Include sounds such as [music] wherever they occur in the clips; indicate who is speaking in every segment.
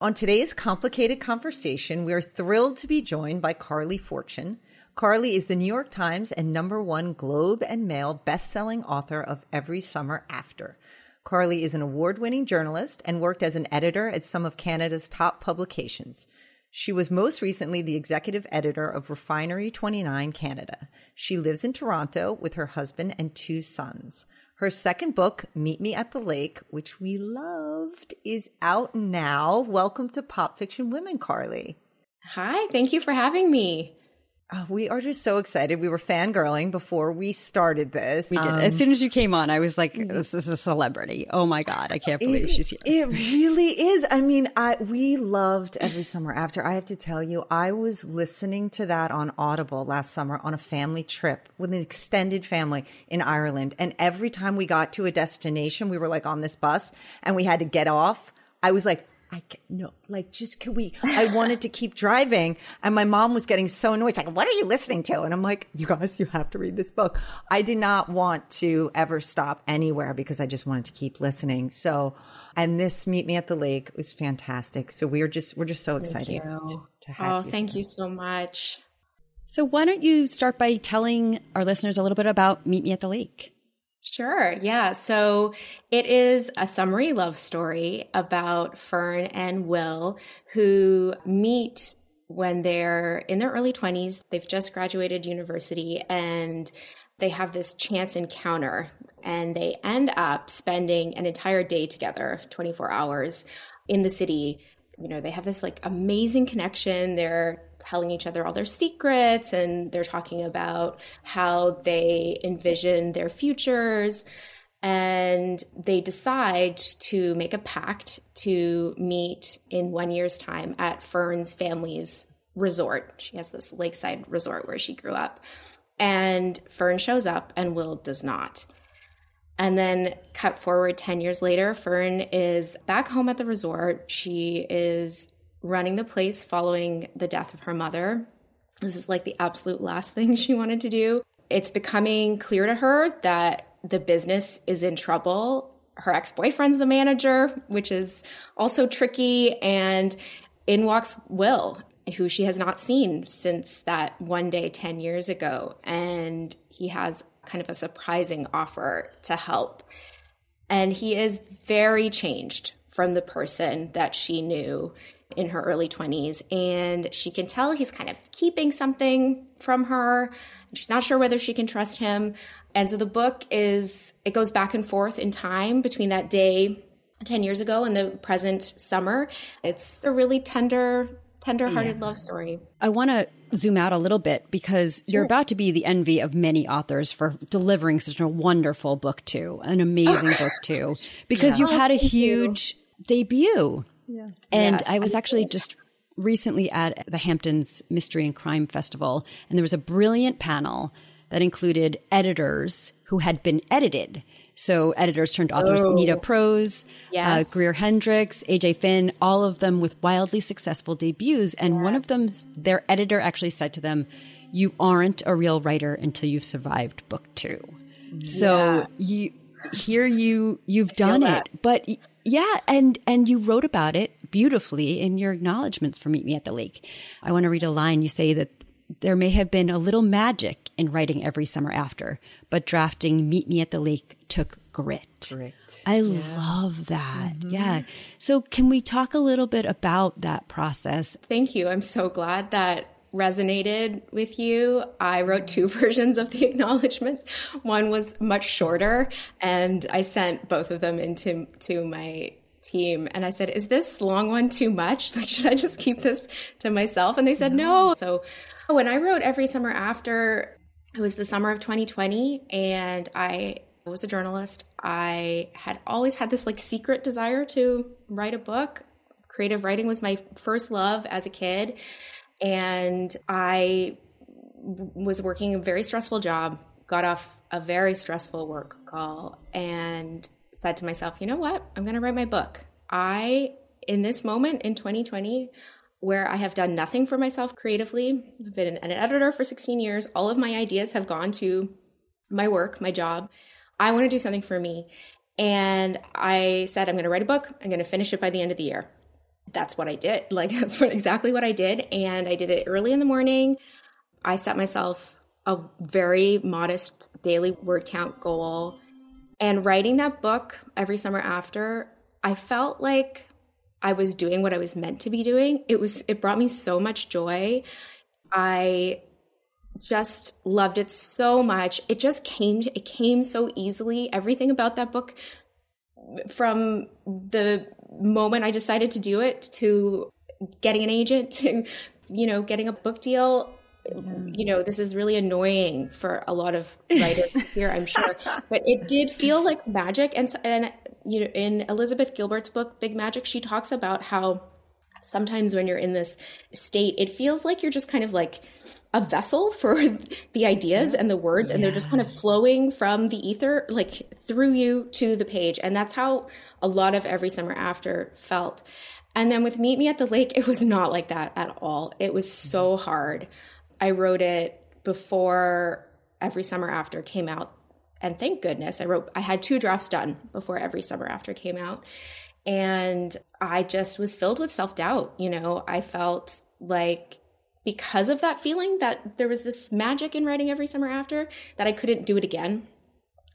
Speaker 1: On today's complicated conversation, we are thrilled to be joined by Carley Fortune. Carley is the New York Times and number one Globe and Mail best-selling author of Every Summer After. Carley is an award-winning journalist and worked as an editor at some of Canada's top publications. She was most recently the executive editor of Refinery 29 Canada. She lives in Toronto with her husband and two sons. Her second book, Meet Me at the Lake, which we loved, is out now. Welcome to Pop Fiction Women, Carley.
Speaker 2: Hi, thank you for having me.
Speaker 1: Oh, we are just so excited. We were fangirling before we started this.
Speaker 3: We did. Um, as soon as you came on, I was like, this is a celebrity. Oh my God. I can't believe
Speaker 1: it,
Speaker 3: she's here.
Speaker 1: It really is. I mean, I, we loved every summer after. I have to tell you, I was listening to that on Audible last summer on a family trip with an extended family in Ireland. And every time we got to a destination, we were like on this bus and we had to get off. I was like, I can, no, like, just can we? I wanted to keep driving, and my mom was getting so annoyed. She's like, what are you listening to? And I'm like, you guys, you have to read this book. I did not want to ever stop anywhere because I just wanted to keep listening. So, and this Meet Me at the Lake was fantastic. So we're just we're just so excited to, to, have
Speaker 2: oh,
Speaker 1: you.
Speaker 2: thank you so much.
Speaker 3: So why don't you start by telling our listeners a little bit about Meet Me at the Lake?
Speaker 2: Sure. Yeah. So it is a summery love story about Fern and Will who meet when they're in their early 20s. They've just graduated university and they have this chance encounter and they end up spending an entire day together, 24 hours in the city. You know, they have this like amazing connection. They're telling each other all their secrets and they're talking about how they envision their futures. And they decide to make a pact to meet in one year's time at Fern's family's resort. She has this lakeside resort where she grew up. And Fern shows up and Will does not. And then cut forward 10 years later, Fern is back home at the resort. She is running the place following the death of her mother. This is like the absolute last [laughs] thing she wanted to do. It's becoming clear to her that the business is in trouble. Her ex boyfriend's the manager, which is also tricky. And in walks Will, who she has not seen since that one day 10 years ago. And he has kind of a surprising offer to help. And he is very changed from the person that she knew in her early 20s and she can tell he's kind of keeping something from her. She's not sure whether she can trust him. And so the book is it goes back and forth in time between that day 10 years ago and the present summer. It's a really tender tender-hearted yeah. love story.
Speaker 3: I want to zoom out a little bit because sure. you're about to be the envy of many authors for delivering such a wonderful book to, an amazing book [laughs] to, because yeah. you've had a huge you. debut yeah. And yes, I was actually just recently at the Hamptons Mystery and Crime Festival, and there was a brilliant panel that included editors who had been edited. So editors turned authors, oh. Nita Prose, uh, yes. uh, Greer Hendricks, AJ Finn, all of them with wildly successful debuts. And yes. one of them, their editor actually said to them, you aren't a real writer until you've survived book two. Yeah. So you, here you, you've done it, but yeah, and and you wrote about it beautifully in your acknowledgments for Meet Me at the Lake. I want to read a line you say that there may have been a little magic in writing every summer after, but drafting Meet Me at the Lake took grit.
Speaker 1: Grit.
Speaker 3: I yeah. love that. Mm-hmm. Yeah. So can we talk a little bit about that process?
Speaker 2: Thank you. I'm so glad that resonated with you. I wrote two [laughs] versions of the acknowledgments. One was much shorter, and I sent both of them into to my team and I said, "Is this long one too much? [laughs] Like should I just keep this to myself?" And they said, "No." So when I wrote every summer after it was the summer of 2020 and I was a journalist. I had always had this like secret desire to write a book. Creative writing was my first love as a kid. And I was working a very stressful job, got off a very stressful work call, and said to myself, you know what? I'm going to write my book. I, in this moment in 2020, where I have done nothing for myself creatively, I've been an editor for 16 years, all of my ideas have gone to my work, my job. I want to do something for me. And I said, I'm going to write a book. I'm going to finish it by the end of the year. that's what I did. [laughs] Like that's what exactly what I did and I did it early in the morning. I set myself a very modest daily word count goal. And writing that book every summer after, I felt like I was doing what I was meant to be doing. It was it brought me so much joy. I just loved it so much. It just came it came so easily. Everything about that book from the moment I decided to do it to getting an agent [laughs] to you know getting a book deal you know this is really annoying for a lot of [laughs] writers here i'm sure but it did feel like magic. And and you know in elizabeth gilbert's book big magic she talks about how sometimes when you're in this state it feels like you're just kind of like a vessel for [laughs] the ideas and the words and they're just kind of flowing from the ether like through you to the page. And that's how a lot of every summer after felt. And then with meet me at the lake it was not like that at all. It was so mm-hmm. hard i wrote it before every summer after came out and thank goodness i wrote i had two drafts done before every summer after came out and I just was filled with self doubt. You know, I felt like because of that feeling that there was this magic in writing every summer after that I couldn't do it again.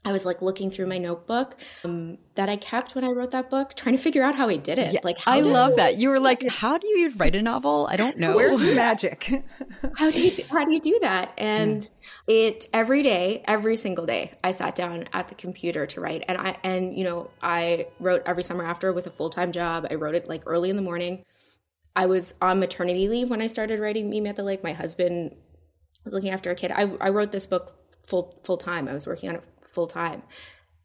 Speaker 2: I was like looking through my notebook um, that I kept when I wrote that book, trying to figure out how I did it. Yeah, like,
Speaker 3: I love that. You were like, [laughs] "How do you write a novel? I don't know.
Speaker 1: Where's the [laughs] magic? [laughs]
Speaker 2: how do you do, how do you do that?" And mm. it every day, every single day, I sat down at the computer to write, and I and you know I wrote every summer after with a full time job. I wrote it like early in the morning. I was on maternity leave when I started writing Meet Me at the Lake. My husband was looking after a kid. I, I wrote this book full full time. I was working on it full time.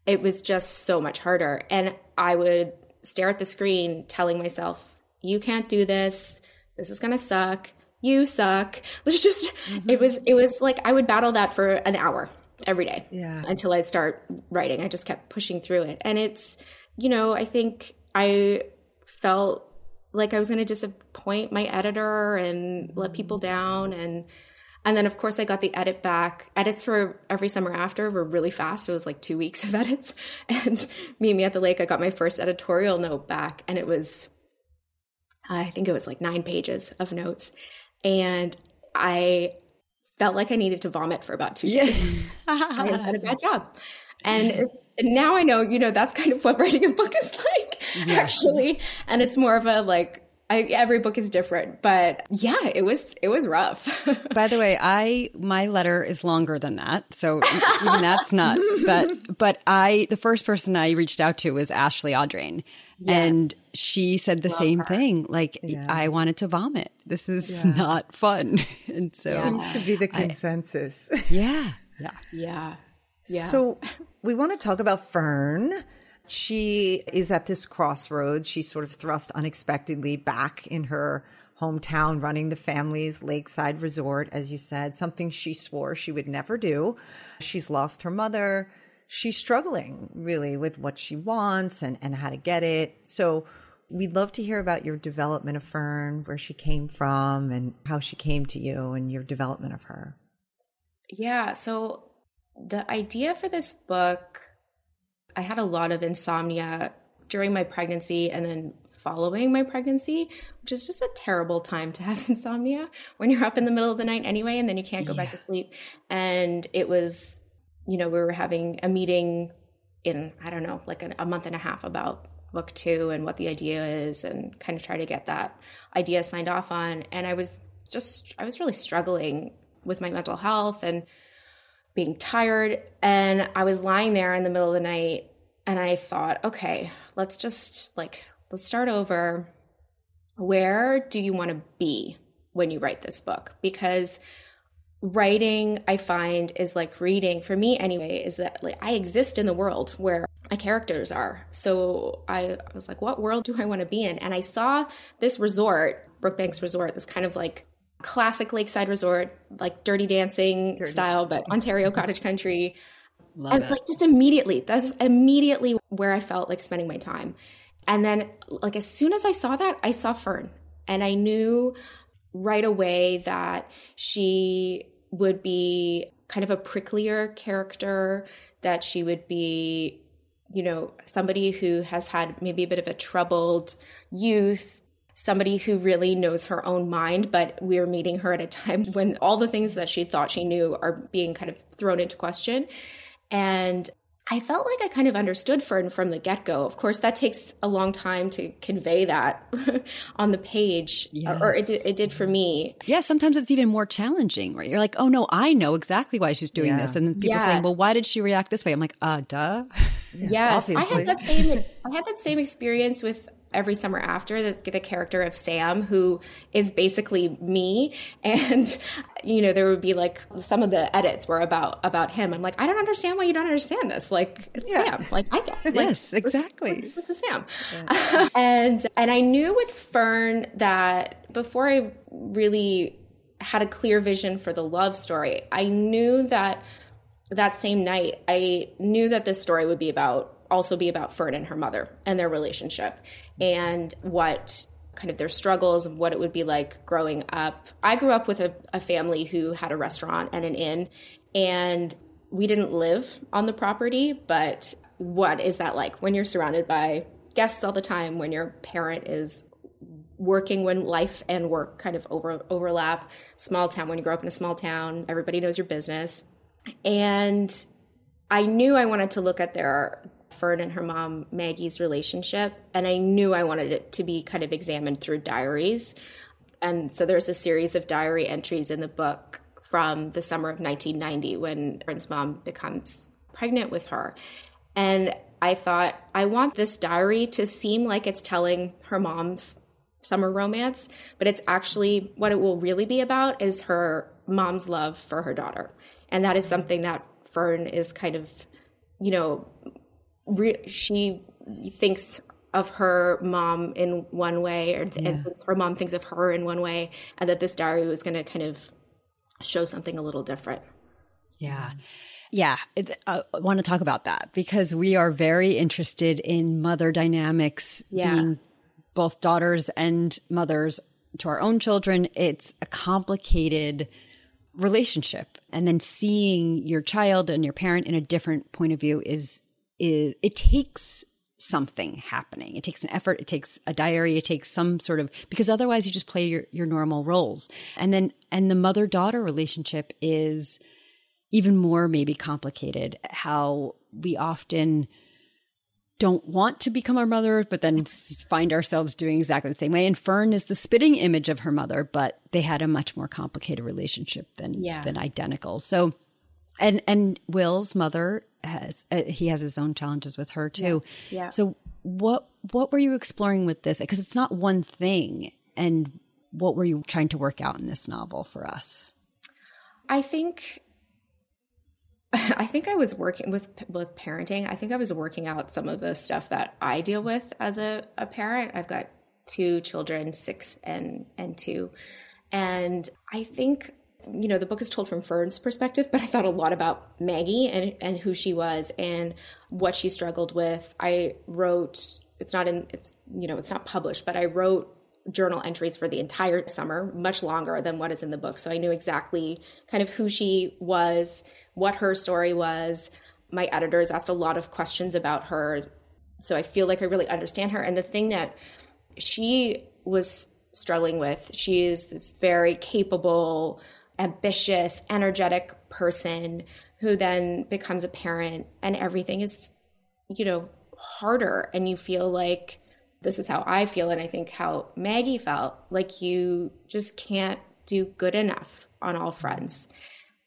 Speaker 2: It was just so much harder. And I would stare at the screen telling myself, you can't do this. This is going to suck. You suck. [laughs] It's just, mm-hmm. it was, it was like I would battle that for an hour every day
Speaker 1: yeah.
Speaker 2: until I'd start writing. I just kept pushing through it. And it's, you know, I think I felt like I was going to disappoint my editor and let people down. And, and then, of course, I got the edit back. Edits for every summer after were really fast. It was like two weeks of [laughs] edits. And Meet Me at the Lake, I got my first editorial note back, and it was, I think it was like nine pages of notes. And I felt like I needed to vomit for about two yes. days. [laughs] I had a bad job. And it's now I know, you know, that's kind of what [laughs] writing a book is like, yeah. actually. And it's more of a like I, every book is different, but yeah, it was it was rough. [laughs]
Speaker 3: By the way, I my letter is longer than that, so even that's not. But but I the first person I reached out to was Ashley Audrain, yes. and she said the Love same her. thing. Like yeah. I wanted to vomit. This is yeah. not fun, [laughs] and so
Speaker 1: seems to be the consensus.
Speaker 3: I, yeah,
Speaker 2: yeah, yeah, yeah.
Speaker 1: So we want to talk about Fern she is at this crossroads. She's sort of thrust unexpectedly back in her hometown, running the family's lakeside resort, as you said, something she swore she would never do. She's lost her mother. She's struggling really with what she wants and, and how to get it. So we'd love to hear about your development of Fern, where she came from and how she came to you and your development of her.
Speaker 2: Yeah. So the idea for this book I had a lot of insomnia during my pregnancy and then following my pregnancy, which is just a terrible time to have [laughs] insomnia when you're up in the middle of the night anyway, and then you can't go yeah. back to sleep. And it was, you know, we were having a meeting in, I don't know, like a, a month and a half about book two and what the idea is and kind of try to get that idea signed off on. And I was just, I was really struggling with my mental health and being tired. And I was lying there in the middle of the night and I thought, okay, let's just like, let's start over. Where do you want to be when you write this book? Because writing, I find, is like reading for me anyway, is that like I exist in the world where my characters are. So I, I was like, what world do I want to be in? And I saw this resort, Brookbanks Resort, this kind of like classic lakeside resort, like dirty dancing dirty style, but Ontario cottage country. Love and it. like just immediately, that's immediately where I felt like spending my time. And then like as soon as I saw that, I saw Fern and I knew right away that she would be kind of a pricklier character, that she would be, you know, somebody who has had maybe a bit of a troubled youth, somebody who really knows her own mind, but we're meeting her at a time [laughs] when all the things that she thought she knew are being kind of thrown into question. And I felt like I kind of understood Fern from the get go. Of course, that takes a long time to convey that [laughs] on the page, yes. or it did, it did, for me.
Speaker 3: Yeah, sometimes it's even more challenging, right? You're like, oh no, I know exactly why she's doing yeah. this, and people yes. saying, well, why did she react this way? I'm like, uh, duh.
Speaker 2: Yes, yes. I had that same. I had that same experience with every summer after the, the character of Sam, who is basically me. [laughs] And, you know, there would be like some of the edits were about, about him. I'm like, I don't understand why you don't understand this. Like, it's yeah. Sam. Like, I get
Speaker 3: Like, yes, exactly.
Speaker 2: This, this is Sam. Yeah. [laughs] and, and I knew with Fern that before I really had a clear vision for the love story, I knew that that same night, I knew that this story would be about also be about Fern and her mother and their relationship and what kind of their struggles of what it would be like growing up. I grew up with a, a family who had a restaurant and an inn, and we didn't live on the property, but what is that like when you're surrounded by guests all the time, when your parent is working when life and work kind of over overlap, small town when you grow up in a small town, everybody knows your business. And I knew I wanted to look at their Fern and her mom Maggie's relationship, and I knew I wanted it to be kind of examined through diaries. And so there's a series of diary entries in the book from the summer of 1990 when Fern's mom becomes pregnant with her. And I thought, I want this diary to seem like it's telling her mom's summer romance, but it's actually what it will really be about is her mom's love for her daughter. And that is something that Fern is kind of, you know, re- she thinks of her mom in one way, or yeah. and her mom thinks of her in one way, and that this diary was going to kind of show something a little different.
Speaker 3: Yeah. Yeah, uh, I want to talk about that because we are very interested in mother dynamics yeah. being both daughters and mothers to our own children. It's a complicated relationship. And then seeing your child and your parent in a different point of view is is it takes something happening. It takes an effort, it takes a diary, it takes some sort of because otherwise you just play your, your normal roles. And then and the mother-daughter relationship is even more maybe complicated. How we often don't want to become our mother, but then find ourselves doing exactly the same way. And Fern is the spitting image of her mother, but they had a much more complicated relationship than yeah. than identical. So, and and Will's mother has uh, he has his own challenges with her too. Yeah. yeah. So what what were you exploring with this? Because it's not one thing. And what were you trying to work out in this novel for us?
Speaker 2: I think [laughs] I think I was working with with parenting. I think I was working out some of the stuff that I deal with as a, a parent. I've got two children, six and and two. And I think you know, the book is told from Fern's perspective, but I thought a lot about Maggie and, and who she was and what she struggled with. I wrote, it's not in, it's, you know, it's not published, but I wrote journal entries for the entire summer, much longer than what is in the book. So I knew exactly kind of who she was, what her story was. My editors asked a lot of questions about her. So I feel like I really understand her. And the thing that she was struggling with, she is this very capable, ambitious, energetic person who then becomes a parent and everything is, you know, harder. And you feel like this is how I feel. And I think how Maggie felt like you just can't do good enough on all fronts.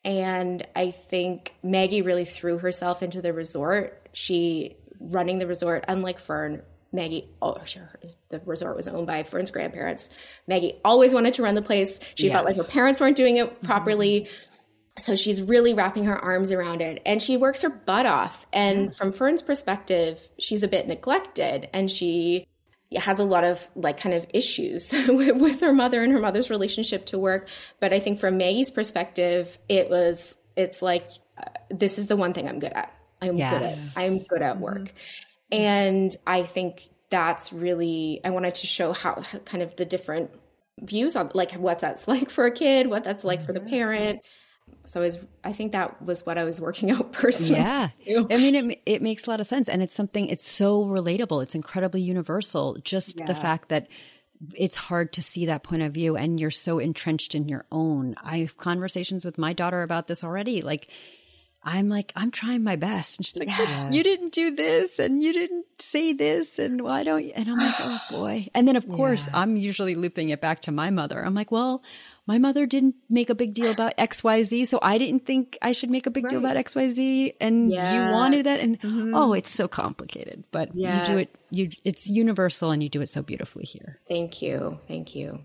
Speaker 2: And I think Maggie really threw herself into the resort. She running the resort, unlike Fern, Maggie, oh, sure, the resort was owned by Fern's grandparents. Maggie always wanted to run the place. She yes. felt like her parents weren't doing it properly. Mm-hmm. So she's really wrapping her arms around it and she works her butt off. And from Fern's perspective, she's a bit neglected and she has a lot of like kind of issues [laughs] with, with her mother and her mother's relationship to work. But I think from Maggie's perspective, it was, it's like, uh, this is the one thing I'm good at. I'm yes. good at, I'm good at work. Mm-hmm. And I think that's really, I wanted to show how kind of the different views on like what that's [laughs] like for a kid, what that's like for the mm-hmm. parent. So I was, I think that was what I was working [laughs] out personally.
Speaker 3: Yeah. I mean, it, it makes a lot of sense. And it's something, it's so relatable. It's incredibly universal. Just yeah. the fact that it's hard to see that point of view and you're so entrenched in your own. I have conversations with my daughter about this already. Like, I'm like, I'm trying my best. And she's like, yeah. you didn't do this and you didn't say this. And why don't you? And I'm like, oh [sighs] boy. And then, of course, yeah. I'm usually looping it back to my mother. I'm like, well, my mother didn't make a big deal about [sighs] XYZ. So I didn't think I should make a big right. deal about XYZ. And yeah. you wanted that. And mm-hmm. oh, it's so complicated, but you do it, you, it's universal and you do it so beautifully here.
Speaker 2: Thank you. Thank you.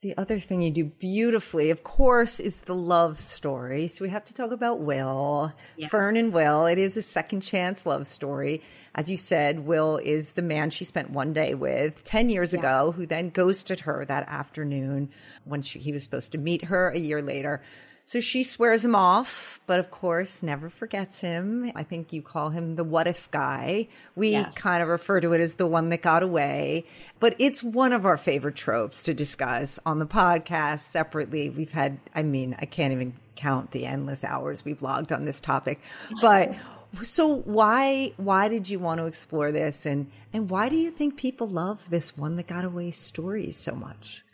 Speaker 1: The other thing you do beautifully, of course, is the love story. So we have to talk about Will, yeah. Fern and Will. It is a second chance love story. As you said, Will is the man she spent one day with 10 years yeah. ago, who then ghosted her that afternoon when she, he was supposed to meet her a year later. So she swears him off, but of course never forgets him. I think you call him the what if guy. We yes. kind of refer to it as the one that got away, but it's one of our favorite tropes to discuss on the podcast separately. We've had, I mean, I can't even count the endless hours we've logged on this topic, [laughs] but so why why did you want to explore this and and why do you think people love this one that got away story so much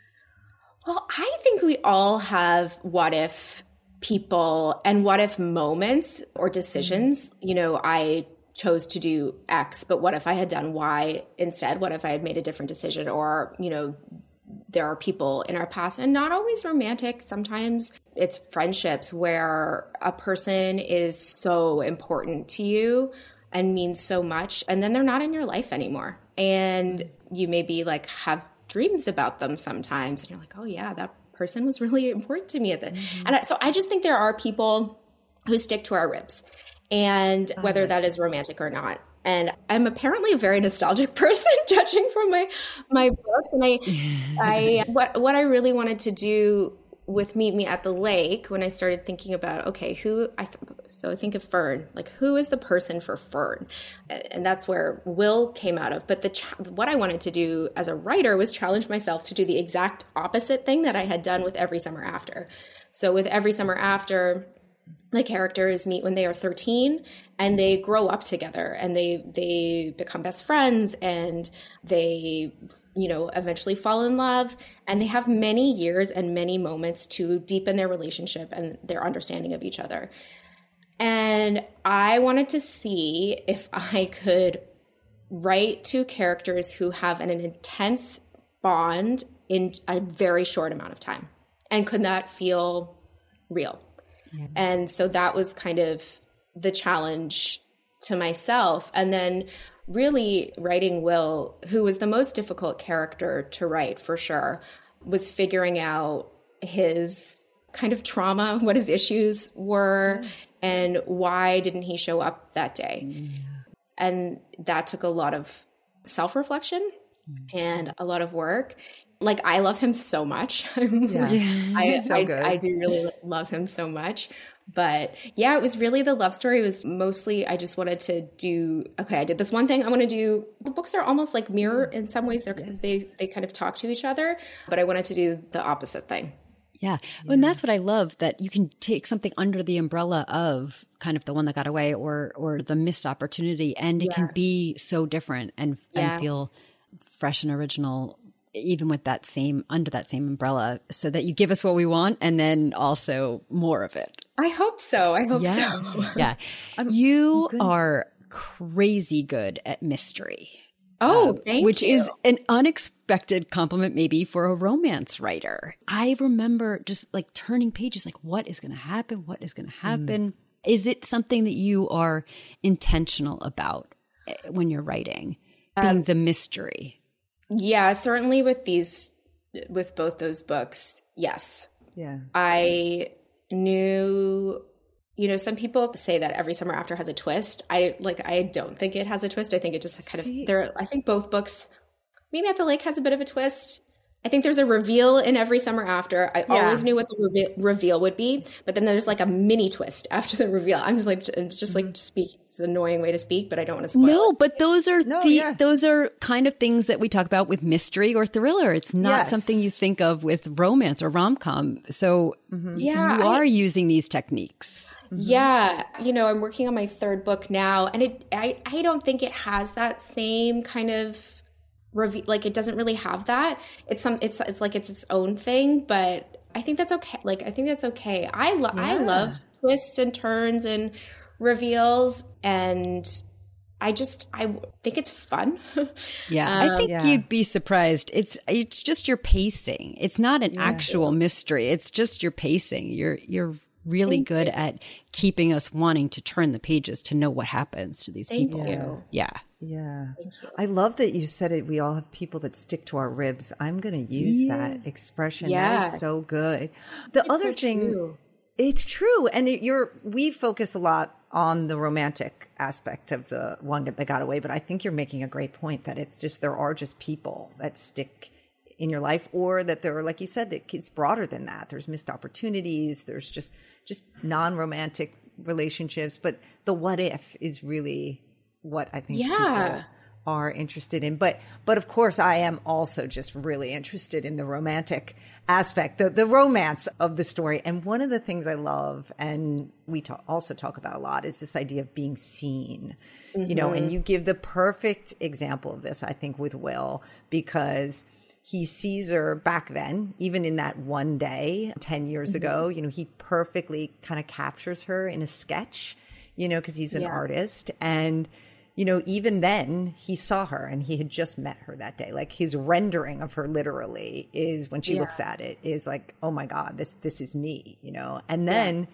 Speaker 2: well, I think we all have what if people and what if moments or decisions. Mm-hmm. You know, I chose to do X, but what if I had done Y instead? What if I had made a different decision? Or, you know, there are people in our past and not always romantic. Sometimes it's friendships where a person is so important to you and means so much, and then they're not in your life anymore. And you maybe like have dreams about them sometimes. And you're like oh yeah that person was [laughs] really important to me at the mm-hmm. and so i just think there are people who stick to our ribs and whether that is romantic or not. And i'm apparently a very nostalgic [laughs] person judging from my my books and i [laughs] i what what i really wanted to do with Meet Me at the Lake, when I started thinking about, okay, who I th- so I think of Fern, like who is the person for Fern, and that's where Will came out of. But the ch- what I wanted to do as a writer was challenge myself to do the exact opposite thing that I had done with Every Summer After. So with Every Summer After, the characters meet when they are 13 and they grow up together and they they become best friends and they you know, eventually fall in love. And they have many years and many moments to deepen their relationship and their understanding of each other. And I wanted to see if I could write two characters who have an, an intense bond in a very short amount of time. And could that feel real? Yeah. And so that was kind of the challenge to myself. And then really writing Will, who was the most difficult character to write for sure, was figuring out his kind of trauma, [laughs] what his issues were, yeah. and why didn't he show up that day. Yeah. And that took a lot of self reflection mm. and a lot of work. Like I love him so much. [laughs] yeah. [laughs] I, so I, I do really love him so much. But yeah, it was really the love story was mostly I just wanted to do okay, I did this one thing. I want to do the books are almost like mirror mm. in some ways. They're yes. they they kind of talk to each other, but I wanted to do the opposite thing.
Speaker 3: Yeah. yeah. And that's what I love that you can take something under the umbrella of kind of the one that got away or or the missed opportunity and it yeah. can be so different and, yes. and feel fresh and original even with that same under that same umbrella so that you give us what we want and then also more of it
Speaker 2: i hope so i hope
Speaker 3: yeah.
Speaker 2: so [laughs]
Speaker 3: yeah [laughs] you are crazy good at mystery
Speaker 2: Oh, uh,
Speaker 3: which
Speaker 2: you.
Speaker 3: is an unexpected compliment, maybe for a romance writer. I remember just like turning pages, like, what is going to happen? What is going to mm. happen? Mm. Is it something that you are intentional about eh, when you're writing, being um, the mystery?
Speaker 2: Yeah, certainly with these, with both those books, yes.
Speaker 1: Yeah.
Speaker 2: I knew, you know, some people say that every summer after has a twist. I like, I don't think it has a twist. I think it just kind See. of, there, I think both books, maybe at the lake has a bit of a twist. I think there's a reveal in every summer after. I yeah. always knew what the re- reveal would be, but then there's like a mini twist after the reveal. I'm just like, I'm just like mm-hmm. speak. It's an annoying way to speak, but I don't want to spoil.
Speaker 3: No,
Speaker 2: it.
Speaker 3: but those are no, the yeah. those are kind of things that we talk about with mystery or thriller. It's not yes. something you think of with romance or rom com. So mm-hmm. yeah, you are I, using these techniques.
Speaker 2: Mm-hmm. Yeah, you know, I'm working on my third book now, and it I I don't think it has that same kind of reve- like it doesn't really have that. It's some it's it's like it's its own thing, but I think that's okay. Like I think that's okay. I lo- I love twists and turns and reveals and I just I think it's fun. [laughs]
Speaker 3: Yeah, I um, think
Speaker 1: Yeah.
Speaker 3: you'd be surprised. It's it's just your pacing. It's not an actual mystery. It's just your pacing. You're you're really good at keeping us wanting to turn the pages to know what happens to these
Speaker 2: Thank
Speaker 3: people.
Speaker 2: you.
Speaker 3: Yeah.
Speaker 1: Yeah. I love that you said it. We all have people that stick to our ribs. I'm going to use that expression. That
Speaker 2: Yeah.
Speaker 1: is so good. The other
Speaker 2: so
Speaker 1: thing,
Speaker 2: true.
Speaker 1: it's true. And it, you're, we focus a lot on the romantic aspect of the one that got away, but I think you're making a great point that it's just, there are just people that stick in your life or that there are, like you said, that it's broader than that. There's missed opportunities. There's just, just non-romantic relationships. But the what if is really what I think
Speaker 2: Yeah.
Speaker 1: people are interested in. But but of course I am also just really interested in the romantic aspect, the the romance of the story. And one of the things I love and we ta- also talk about a lot is this idea of being seen. You know, and mm-hmm. you give the perfect example of this I think with Will because he sees her back then, even in that one day 10 years mm-hmm. ago, you know, he perfectly kind of captures her in a sketch, you know, because he's an
Speaker 2: Yeah.
Speaker 1: artist. And, you know, even then he saw her and he had just met her that day. Like his rendering of her literally is when she
Speaker 2: Yeah.
Speaker 1: looks at it is like, oh my God, this, this is me, you know? And then,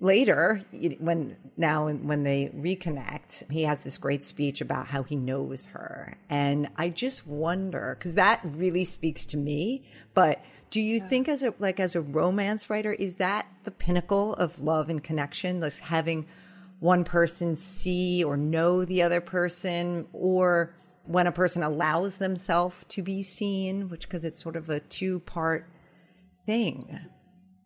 Speaker 1: later when now when they reconnect he has this great speech about how he knows her and i just wonder because that really speaks to me but do you think as a like as a romance writer is that the pinnacle of love and connection like having one person see or know the other person or when a person allows themselves to be seen which because it's sort of a two part thing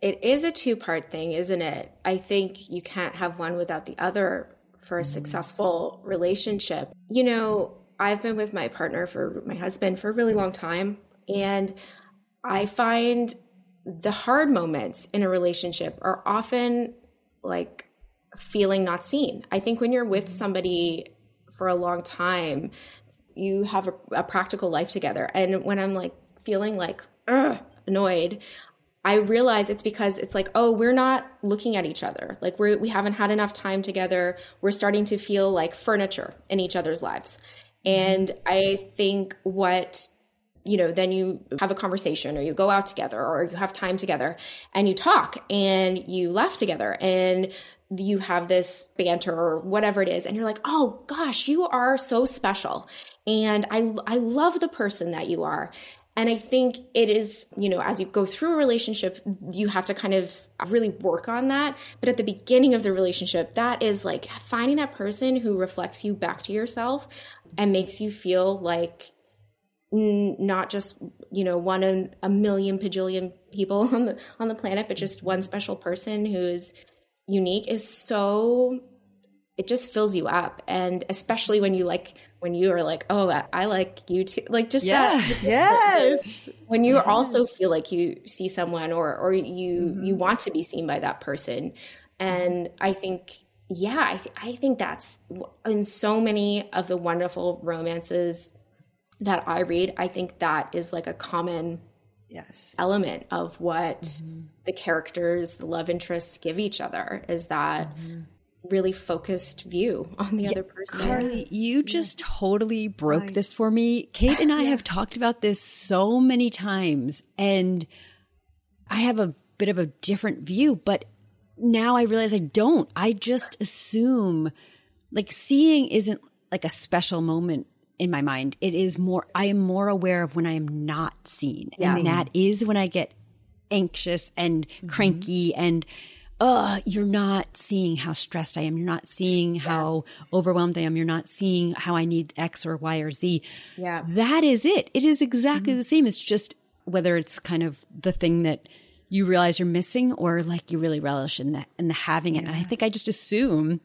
Speaker 2: It is a two part thing, isn't it? I think you can't have one without the other for a mm-hmm. successful relationship. You know, I've been with my partner for my husband for a really long time, and I find the hard moments in a relationship are often like feeling not seen. I think when you're with somebody for a long time, you have a, a practical life together. And when I'm like feeling like annoyed, I realize it's because it's like, oh, we're not looking at each other. Like we're we haven't had enough time together. We're starting to feel like furniture in each other's lives. And I think what you know, then you have a conversation or you go out together or you have time together and you talk and you laugh together and you have this banter or whatever it is and you're like, "Oh gosh, you are so special." And I I love the person that you are. And I think it is, you know, as you go through a relationship, you have to kind of really work on that. But at the beginning of the relationship, that is like finding that person who reflects you back to yourself and makes you feel like n- not just you know one in a million bajillion people [laughs] on the on the planet but just one special person who is unique is so it just fills you up and especially when you like when you are like oh i, I like you too like just
Speaker 3: Yeah.
Speaker 2: that [laughs]
Speaker 1: yes
Speaker 2: when you also feel like you see someone or or you
Speaker 1: Mm-hmm.
Speaker 2: you want to be seen by that person and i think yeah I, th- I think that's in so many of the wonderful romances that i read i think that is like a common
Speaker 1: yes
Speaker 2: element of what
Speaker 1: Mm-hmm.
Speaker 2: the characters the love interests give each other is that
Speaker 1: Mm-hmm.
Speaker 2: really focused view on the other person
Speaker 3: Carley, you just totally broke this for me. Kate and I have talked about this so many times, and I have a bit of a different view, but now I realize I don't. I just assume like seeing isn't like a special moment in my mind. It is more, I am more aware of when I am not seen. And that is when I get anxious and cranky and uh you're not seeing how stressed I am. You're not seeing how overwhelmed I am. You're not seeing how I need X or Y or Z.
Speaker 2: Yeah.
Speaker 3: That is it. It is exactly the same. It's just whether it's kind of the thing that you realize you're missing or like you really relish in that and the having it. And I think I just assume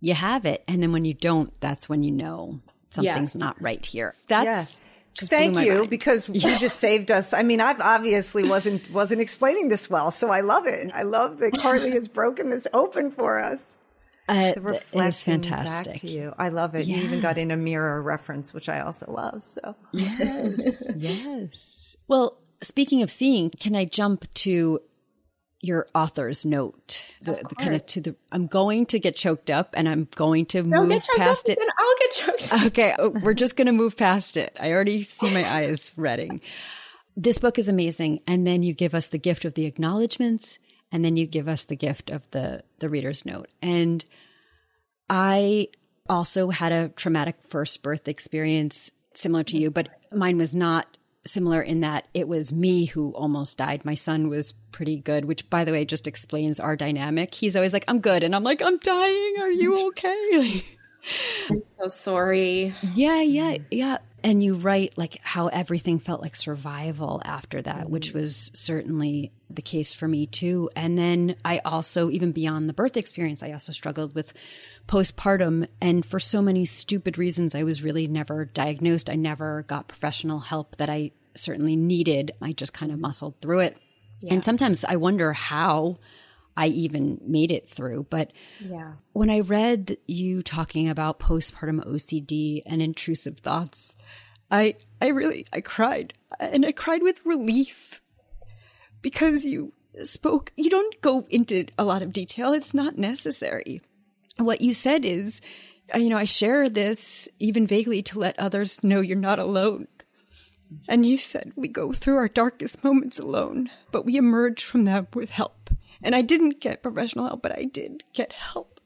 Speaker 3: you have it. And then when you don't, that's when you know something's
Speaker 2: Yes.
Speaker 3: not right here. That's
Speaker 1: Yes.
Speaker 3: just
Speaker 1: Thank you
Speaker 3: mind.
Speaker 1: because [laughs] you just saved us. I mean, I've obviously wasn't wasn't explaining this well, so I love it. I love that Carley has broken this open for us.
Speaker 3: Uh,
Speaker 1: the
Speaker 3: it is
Speaker 1: reflection back
Speaker 3: fantastic.
Speaker 1: to you. I love it. You even got in a mirror reference, which I also love. So [laughs]
Speaker 3: Yes, yes. Well, speaking of seeing, can I jump to your author's note? The, the kind of to the. I'm going to get choked up, and I'm going to
Speaker 2: Don't
Speaker 3: move
Speaker 2: get choked
Speaker 3: past
Speaker 2: up,
Speaker 3: it.
Speaker 2: I'll get choked up. [laughs]
Speaker 3: Okay, oh, we're just going to move past it. I already see my eyes redding. This book is amazing, and then you give us the gift of the acknowledgments, and then you give us the gift of the the reader's note. And I also had a traumatic first birth experience similar to you, but mine was not similar in that it was me who almost died. My son was pretty good, which by the way just explains our dynamic. He's always like, "I'm good," and I'm like, "I'm dying. Are you [laughs] okay?"
Speaker 2: I'm so sorry.
Speaker 3: Yeah, yeah, mm. yeah. And you write like how everything felt like survival after that, mm. which was certainly the case for me too. And then I also, even beyond the birth experience, I also struggled with postpartum. And for so many stupid reasons, I was really never diagnosed. I never got professional help that I certainly needed. I just kind of muscled through it. And sometimes I wonder how I even made it through. But
Speaker 2: Yeah.
Speaker 3: when I read you talking about postpartum OCD and intrusive thoughts, I I really I cried and I cried with relief because you spoke you don't go into a lot of detail it's not necessary. What you said is uh, you know I share this even vaguely to let others know you're not alone. And you said we go through our darkest moments alone, but we emerge from them with help. And I didn't get professional help, but I did get help.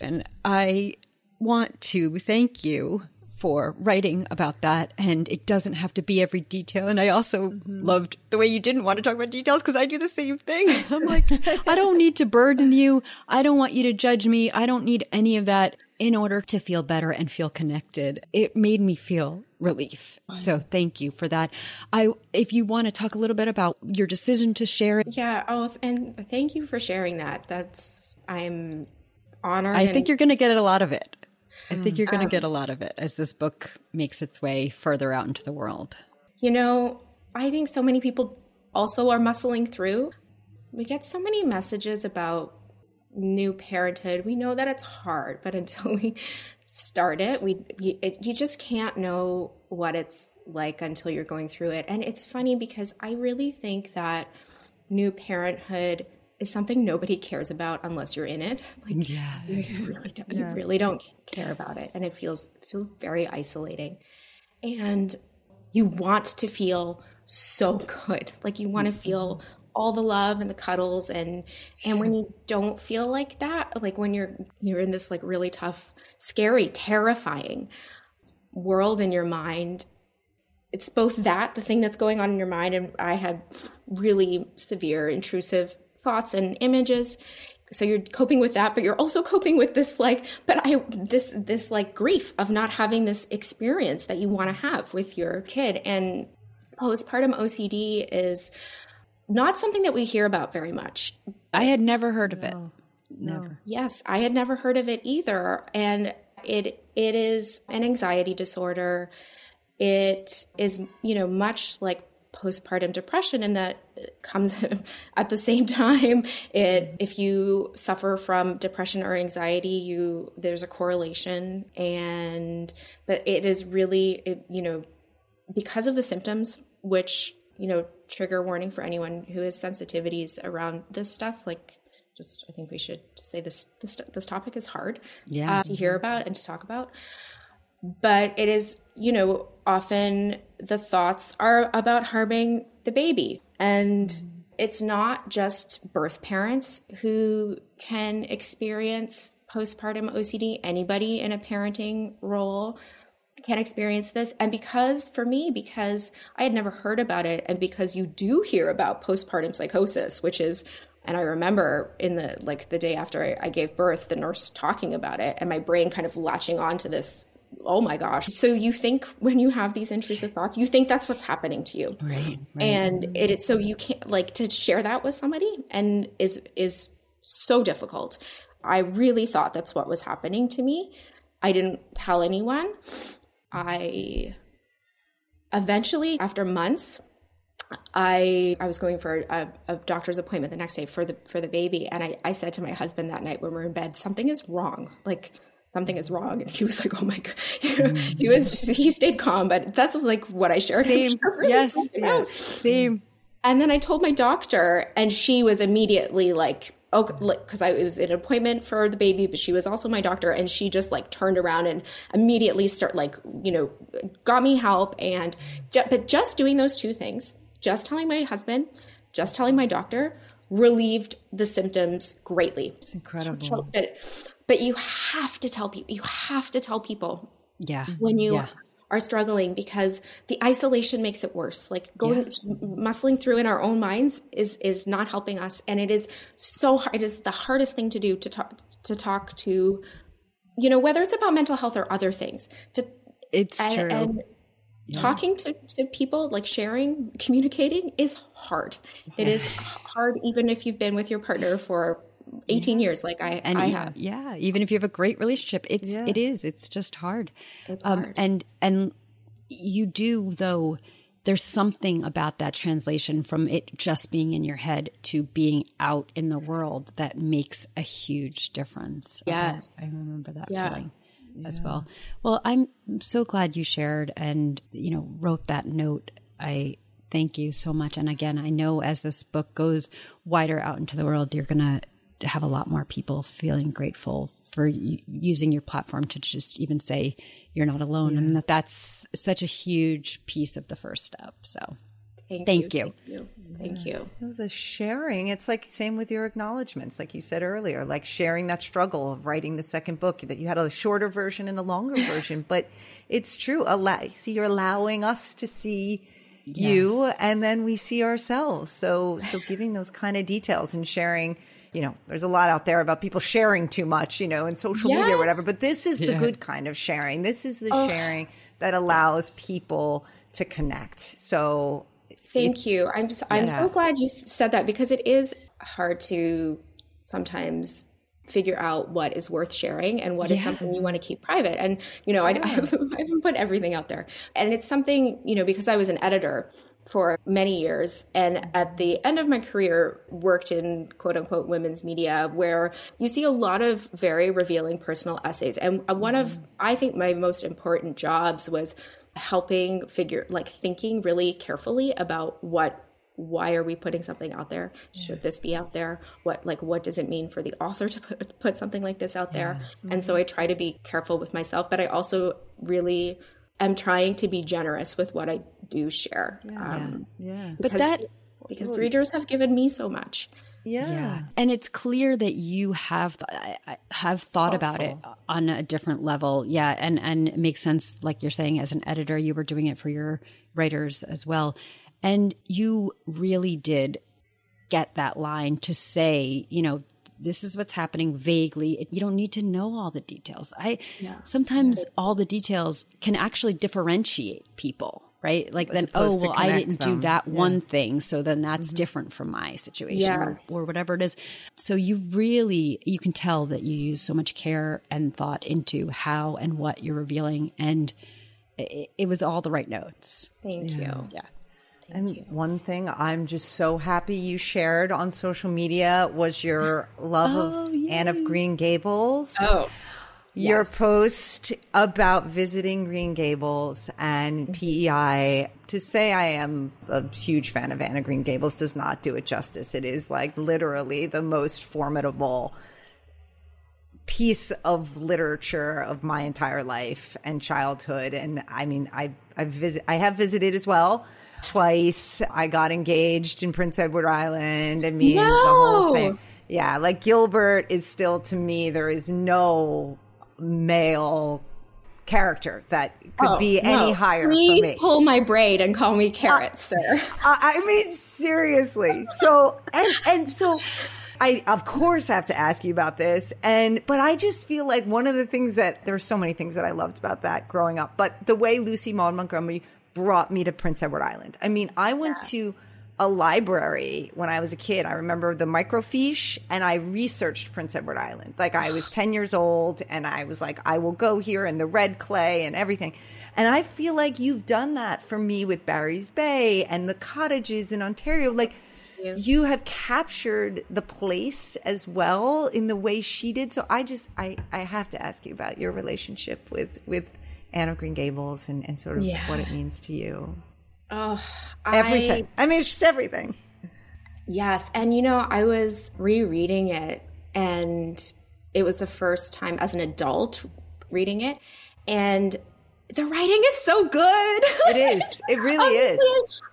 Speaker 3: And I want to thank you for writing about that. And it doesn't have to be every detail. And I also mm-hmm. loved the way you didn't want to talk about details because I do the same thing. [laughs] I'm like, I don't need to burden you. I don't want you to judge me. I don't need any of that in order to feel better and feel connected. It made me feel relief. So thank you for that. I, if you want to talk a little bit about your decision to share it,
Speaker 2: Yeah. Oh, and thank you for sharing that. That's I'm honored.
Speaker 3: I think you're going to get a lot of it. I think you're going to um, get um, a lot of it as this book makes its way further out into the world.
Speaker 2: You know, I think so many people also are muscling through. We get so many messages about new parenthood. We know that it's hard, but [laughs] until we start it, we you, it, you just can't know what it's like until you're going through it. And it's funny because I really think that new parenthood is something nobody cares about unless you're in it. [laughs] Like
Speaker 3: Yeah.
Speaker 2: you really don't you really don't care about it and it feels feels very isolating and you want to feel so [laughs] good like you want to mm-hmm. feel all the love and the cuddles and and when you don't feel like that like when you're you're in this like really tough scary terrifying world in your mind it's both that the thing that's going on in your mind and i had really severe intrusive thoughts and images. So you're coping with that but you're also coping with this like but i this this like grief of not having this experience that you want to have with your kid. And postpartum ocd is not something that we hear about very much
Speaker 3: I had never heard of it. Never.
Speaker 2: Yes, I had never heard of it either. And it it is an anxiety disorder. It is, you know, much like postpartum depression in that comes [laughs] at the same time. It if you suffer from depression or anxiety, you there's a correlation and but it is really it, you know because of the symptoms which you know trigger warning for anyone who has sensitivities around this stuff like just i think we should say this this, this topic is hard
Speaker 3: Yeah.
Speaker 2: uh, to hear about and to talk about. But it is you know often the thoughts are about harming the baby. And it's not just birth parents who can experience postpartum ocd anybody in a parenting role can experience this. And because for me because i had never heard about it and because you do hear about postpartum psychosis which is and i remember in the like the day after I, I gave birth the nurse talking about it and my brain kind of latching on to this oh my gosh. So you think when you have these intrusive thoughts you think that's what's happening to you.
Speaker 3: Right.
Speaker 2: and it is so you can't like to share that with somebody and is is so difficult. I really thought that's what was happening to me. I didn't tell anyone i eventually after months I I was going for a, a, doctor's appointment the next day for the for the baby, and I, I said to my husband that night when we are in bed, something is wrong. Like something is wrong, and he was like, "Oh my god," [laughs] he was mm. just, he stayed calm, but that's like what I shared. [laughs]
Speaker 3: Same, really yes, yes, same.
Speaker 2: And then I told my doctor, and she was immediately like, oh, because I was in an appointment for the baby, but she was also my doctor, and she just like turned around and immediately start like you know got me help, and ju- but just doing those two things, just telling my husband, just telling my doctor, relieved the symptoms greatly.
Speaker 1: It's incredible.
Speaker 2: But, but you have to tell people. You have to tell people.
Speaker 3: Yeah.
Speaker 2: When you
Speaker 3: yeah
Speaker 2: are struggling because the isolation makes it worse. Like going yeah. muscling through in our own minds is is not helping us. And it is so hard it is the hardest thing to do to talk to talk to you know whether it's about mental health or other things to
Speaker 3: it's and, true. and
Speaker 2: yeah. talking to, to people like sharing communicating is hard. It is hard even if you've been with your partner for 18 yeah. years like I,
Speaker 3: and
Speaker 2: I
Speaker 3: have. Yeah. Even if you have a great relationship, it's, yeah. it is, it's just hard.
Speaker 2: It's um, hard.
Speaker 3: And, and you do though, there's something about that translation from it just being in your head to being out in the world that makes a huge difference.
Speaker 2: Yes.
Speaker 3: I, I remember that yeah. feeling as well. Well, I'm so glad you shared and, you know, wrote that note. I, thank you so much. And again, I know as this book goes wider out into the world, you're going to have a lot more people feeling grateful for using your platform to just even say you're not alone yeah. and that that's such a huge piece of the first step so
Speaker 2: thank,
Speaker 3: thank
Speaker 2: you. you. thank you thank yeah. you
Speaker 1: the sharing it's like same with your acknowledgments like you said earlier like sharing that struggle of writing the second book that you had a shorter version and a longer [laughs] version but it's true allow so you're allowing us to see yes. you and then we see ourselves so so giving those kind of details and sharing you know, there's a lot out there about people sharing too much, you know, in social yes. media or whatever. But this is the good kind of sharing. This is the oh. sharing that allows people to connect. So
Speaker 2: thank you. I'm so, I'm so glad you said that because it is hard to sometimes figure out what is worth sharing and what yeah. is something you want to keep private. And, you know, [laughs] yeah. I, I, haven't put everything out there. And it's something, you know, because I was an editor, for many years. And at the end of my career worked in quote unquote women's media where you see a lot of very revealing personal essays. And one of i think my most important jobs was helping figure like thinking really carefully about what why are we putting something out there? Should this be out there? What like what does it mean for the author to put, put something like this out there? Yeah. and so i try to be careful with myself but i also really am trying to be generous with what I do share.
Speaker 1: Yeah. Um, yeah.
Speaker 2: But that because readers have given me so much.
Speaker 1: Yeah. yeah.
Speaker 3: And it's clear that you have have thought about it on a different level. Yeah, and and it makes sense like you're saying as an editor you were doing it for your writers as well. And you really did get that line to say, you know, this is what's happening vaguely. You don't need to know all the details. I yeah. sometimes all the details can actually differentiate people, right? Like then, oh well, I didn't them. do that yeah. one thing, so then that's mm-hmm. different from my situation yes. or, or, whatever it is. So you really you can tell that you use so much care and thought into how and what you're revealing, and it, it was all the right notes.
Speaker 2: Thank
Speaker 3: yeah.
Speaker 2: you.
Speaker 3: Yeah
Speaker 1: and you. one thing I'm just so happy you shared on social media was your love oh, of yay. Anne of Green Gables.
Speaker 2: Oh.
Speaker 1: Your yes. post about visiting Green Gables and mm-hmm. PEI. To say I am a huge fan of Anne of Green Gables does not do it justice. It is like literally the most formidable piece of literature of my entire life and childhood. And I mean, I I visit I have visited as well twice. I got engaged in Prince Edward Island. I mean, no. the whole thing. Yeah, like Gilbert is still to me, there is no male character that could oh, be any higher
Speaker 2: Please
Speaker 1: for me.
Speaker 2: pull my braid and call me carrot, uh, sir. [laughs]
Speaker 1: I mean, seriously. So, and, and so I, of course, have to ask you about this. And, but I just feel like one of the things that there's so many things that I loved about that growing up, but the way Lucy Maud Montgomery brought me to Prince Edward Island. I mean, I went yeah. to a library when I was a kid. I remember the microfiche and I researched Prince Edward Island. Like I was [sighs] 10 years old and I was like, I will go here and the red clay and everything. And I feel like you've done that for me with Barry's Bay and the cottages in Ontario. Like you. you have captured the place as well in the way she did. So I just, I, I have to ask you about your relationship with, with Anne of Green Gables and, and sort of yeah. what it means to you.
Speaker 2: Oh,
Speaker 1: everything. I, I mean, it's just everything.
Speaker 2: Yes. And, you know, I was rereading it, and it was the first time as an adult reading it. And the writing is so good.
Speaker 1: It is. [laughs] It really is.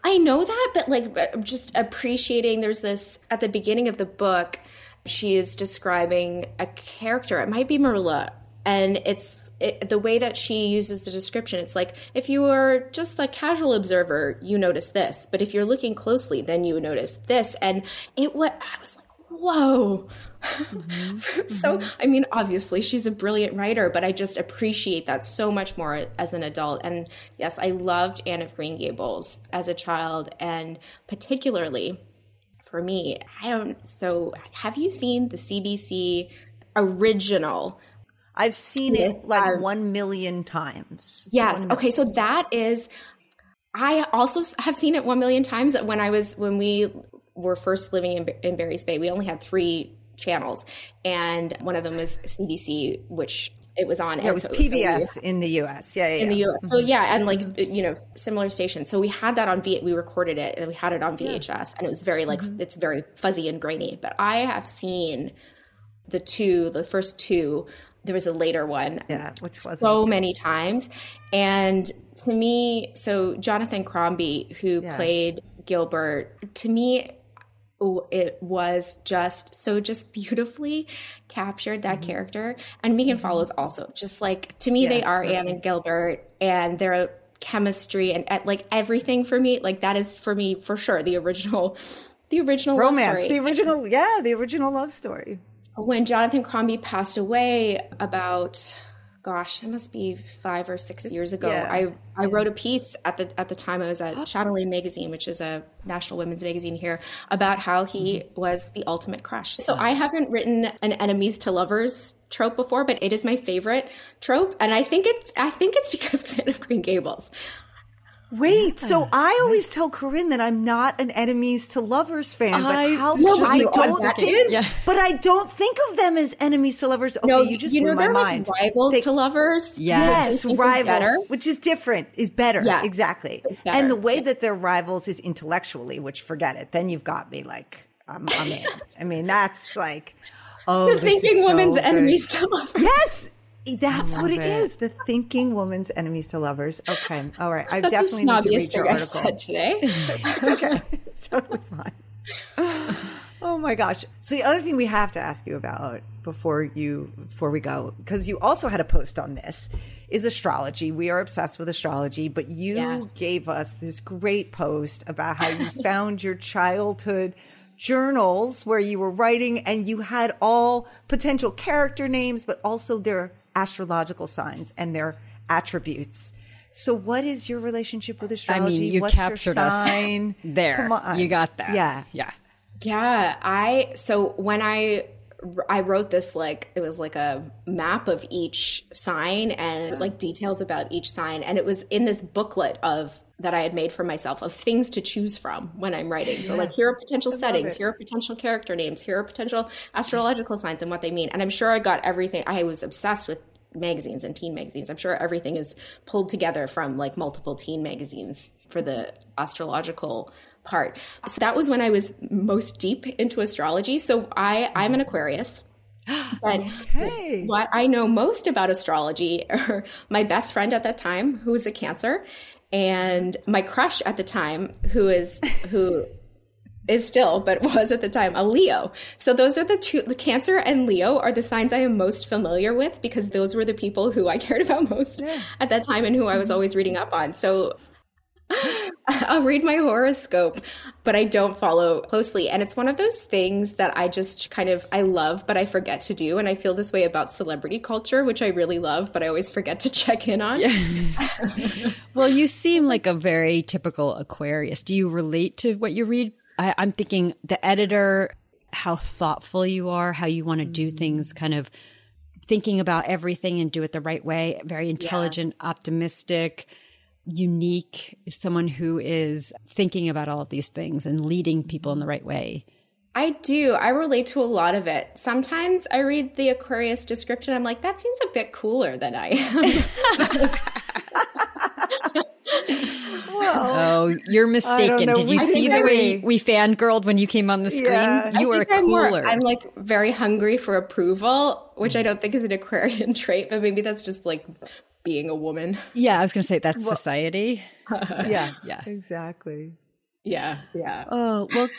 Speaker 2: I know that, but like just appreciating there's this at the beginning of the book, she is describing a character. It might be Marilla and it's it, the way that she uses the description it's like if you are just a casual observer you notice this but if you're looking closely then you notice this and it what i was like whoa mm-hmm. [laughs] so mm-hmm. i mean obviously she's a brilliant writer but i just appreciate that so much more as an adult and yes i loved anne of green gables as a child and particularly for me i don't so have you seen the cbc original
Speaker 1: I've seen it like 1 million times.
Speaker 2: Yes. Million. Okay. So that is, I also have seen it 1 million times when I was, when we were first living in, in Barry's Bay. We only had three channels, and one of them was CBC, which it was on.
Speaker 1: Yeah, it was so, PBS so we, in the US. Yeah, yeah
Speaker 2: in yeah. the US. So yeah, and like you know, similar stations. So we had that on V. We recorded it and we had it on VHS, yeah. and it was very like mm-hmm. it's very fuzzy and grainy. But I have seen the two, the first two there was a later one.
Speaker 1: Yeah, which was
Speaker 2: so many times. And to me, so Jonathan Crombie, who yeah. played Gilbert, to me, it was just so just beautifully captured that mm-hmm. character. And Megan mm-hmm. Follows also just like to me, yeah, they are perfect. Anne and Gilbert, and their chemistry and, and like everything for me, like that is for me for sure the original, the original
Speaker 1: romance, the original, yeah, the original love story
Speaker 2: when Jonathan Crombie passed away about gosh, it must be five or six it's, years ago. Yeah. I I wrote a piece at the at the time I was at [gasps] Chatelaine Magazine, which is a national women's magazine here, about how he mm-hmm. was the ultimate crush. So I haven't written an enemies to lovers trope before, but it is my favorite trope, and I think it's I think it's because of of Green Gables.
Speaker 1: Wait, so I always tell Carinn that I'm not an enemies to lovers fan, but I, how no, I don't think, yeah. but I don't think of them as enemies to lovers. Okay, no, you just you blew my mind.
Speaker 2: Like rivals they, to lovers,
Speaker 1: yes, yes rivals, which is different, is better, yeah, exactly. Better. And the way yeah. that they're rivals is intellectually, which forget it. Then you've got me like I'm, I'm in. I mean, that's like. Oh,
Speaker 2: the thinking woman's so enemies to lovers.
Speaker 1: Yes, that's what it, it is. The thinking woman's enemies to lovers. Okay. All right. I That's definitely need to read your article.
Speaker 2: said today. [laughs]
Speaker 1: it's okay. [laughs] It's totally fine. Oh my gosh. So the other thing we have to ask you about before you before we go because you also had a post on this is astrology. We are obsessed with astrology, but you yes. gave us this great post about how you [laughs] found your childhood journals where you were writing and you had all potential character names but also their astrological signs and their attributes. So, what is your relationship with astrology?
Speaker 3: I mean, you
Speaker 1: What's
Speaker 3: captured us [laughs] there. Come on. You got that.
Speaker 1: Yeah.
Speaker 3: Yeah.
Speaker 2: Yeah. I, so when I, I wrote this like it was like a map of each sign and like details about each sign and it was in this booklet of that I had made for myself of things to choose from when I'm writing. So, yeah. like, here are potential I settings, here are potential character names, here are potential astrological signs and what they mean. And I'm sure I got everything. I was obsessed with magazines and teen magazines. I'm sure everything is pulled together from like multiple teen magazines for the astrological part. So that was when I was most deep into astrology. So I I'm an Aquarius. [gasps] But okay. what I know most about astrology [laughs] are my best friend at that time, who was a Cancer, and my crush at the time who is who is still but was at the time a leo so those are the two the cancer and leo are the signs i am most familiar with because those were the people who i [laughs] cared about most yeah. at that time and who i was always reading up on so [laughs] I'll read my horoscope, but I don't follow closely. And it's one of those things that I just kind of I love, but I forget to do. And I feel this way about celebrity culture, which I really love, but I always forget to [laughs] check in on. Yeah. [laughs]
Speaker 3: well, you seem like a very typical Aquarius. Do you relate to what you read? I, I'm thinking the editor, how thoughtful you are, how you want to do mm. things, kind of thinking about everything and do it the right way. Very intelligent, yeah. optimistic unique, someone who is thinking about all of these things and leading people in the right way.
Speaker 2: I do. I relate to a lot of it. Sometimes I read the Aquarius description. I'm like, that seems a bit cooler than I am. [laughs]
Speaker 3: oh, you're mistaken. Did you see the way we fangirled when you came on the screen? Yeah. You are cooler.
Speaker 2: More, I'm like very hungry for approval, which I don't think is an Aquarian [laughs] trait, but maybe that's just like being a woman. [laughs]
Speaker 3: Yeah, I was going to say that's well, society. [laughs]
Speaker 1: yeah, yeah, exactly.
Speaker 2: Yeah, yeah.
Speaker 3: Oh well,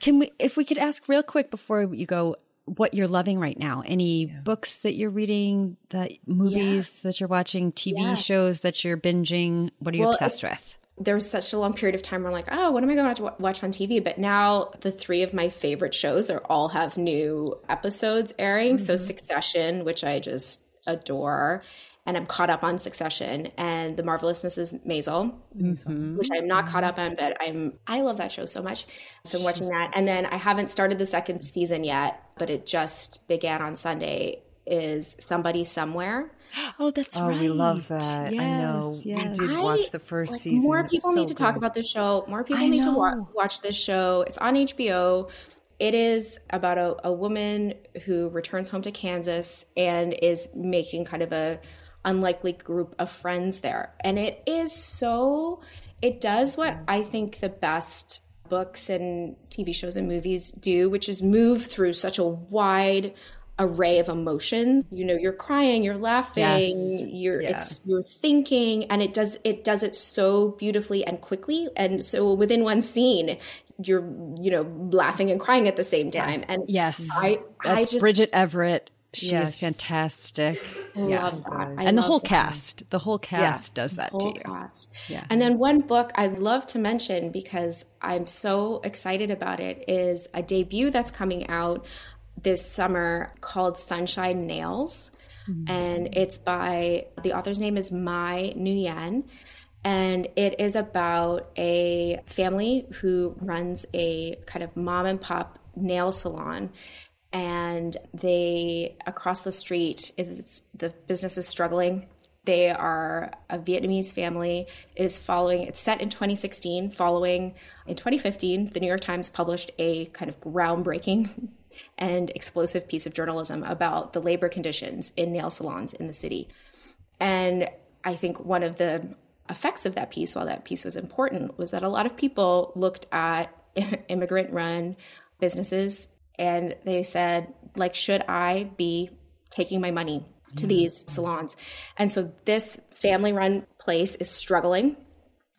Speaker 3: can we? If we could ask real quick before you go, what you're loving right now? Any yeah. books that you're reading, that movies yeah. that you're watching, TV yeah. shows that you're binging? What are you well, obsessed with?
Speaker 2: There was such a long period of time where I'm like, oh, what am I going to watch on TV? But now the three of my favorite shows are all have new episodes airing. Mm-hmm. So Succession, which I just adore and I'm caught up on Succession and The Marvelous Mrs. Maisel, mm-hmm. which I'm not caught up on, but I'm I love that show so much. So I'm watching that, and then I haven't started the second season yet, but it just began on Sunday. Is somebody somewhere? [gasps]
Speaker 3: Oh, that's
Speaker 1: oh,
Speaker 3: right.
Speaker 1: we love that. Yes, I know. Yes. We did watch the first like, season.
Speaker 2: More people so need to good. talk about this show. More people I need know. to wa- watch this show. It's on HBO. It is about a, a woman who returns home to Kansas and is making kind of a unlikely group of friends there. And it is so, it does what I think the best books and TV shows and movies do, which is move through such a wide array of emotions. You know, you're crying, you're laughing, yes. you're yeah. it's you're thinking, and it does it does it so beautifully and quickly. And so within one scene, you're you know laughing and crying at the same time. Yeah. And
Speaker 3: yes, I That's I just Bridget Everett she yes. is fantastic. [laughs]
Speaker 2: yeah. love that.
Speaker 3: and the whole that. cast, the whole cast yeah. does that to you.
Speaker 2: Cast. Yeah. And then one book I'd love to mention because I'm so excited about it is a debut that's coming out this summer called Sunshine Nails. Mm-hmm. And it's by the author's name is Mai Nguyen. And it is about a family who runs a kind of mom and pop nail salon and they across the street is the business is struggling. They are a vietnamese family. It is following it's set in 2016 following in 2015 the new york times published a kind of groundbreaking [laughs] and explosive piece of journalism about the labor conditions in nail salons in the city. And i think one of the effects of that piece while that piece was important was that a lot of people looked at [laughs] immigrant run businesses and they said like should i be taking my money to these salons? And so this family run place is struggling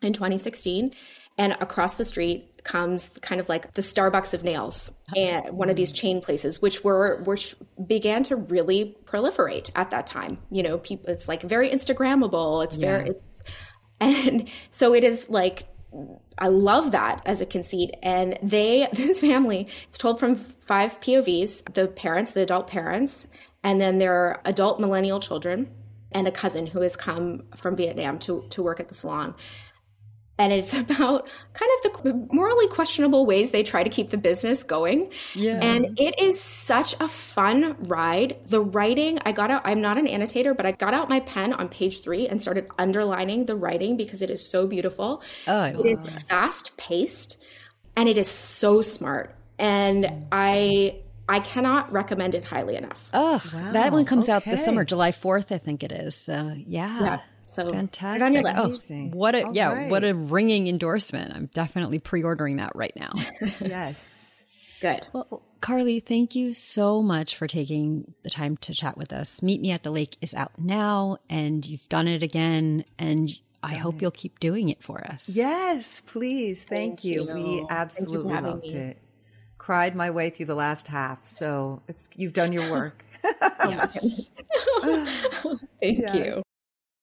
Speaker 2: in 2016 and across the street comes kind of like the starbucks of nails oh. and one of these mm. chain places which were which began to really proliferate at that time. You know people it's like very instagrammable. It's yeah. very it's [laughs] and so it is like I love that as a conceit. And they, [laughs] this family, it's told from five POVs the parents, the adult parents, and then their adult millennial children, and a cousin who has come from Vietnam to, to work at the salon and it's [laughs] about kind of the morally questionable ways they try to keep the business going. Yeah. And it is such a fun ride. The writing, I got out, I'm not an annotator, but I got out my pen on page three and started underlining the writing because it is so beautiful. Oh, it is fast paced and it is so smart. And I I cannot recommend it highly enough.
Speaker 3: Oh, wow. that one comes okay. out this summer, July 4th, I think it is. So, yeah. yeah.
Speaker 2: So
Speaker 3: fantastic! Oh, what a All yeah, right. what a ringing endorsement! I'm definitely pre-ordering that right now. [laughs]
Speaker 1: yes,
Speaker 2: good.
Speaker 3: Well, Carley, thank you so much for taking the time to chat with us. Meet Me at the Lake is out now, and you've done it again, and I hope you'll keep doing it for us.
Speaker 1: Yes, please. Thank, Thank you. you. We absolutely you loved me. it. Cried my way through the last half, so it's you've done your work. [laughs] [laughs]
Speaker 2: Thank yes. you.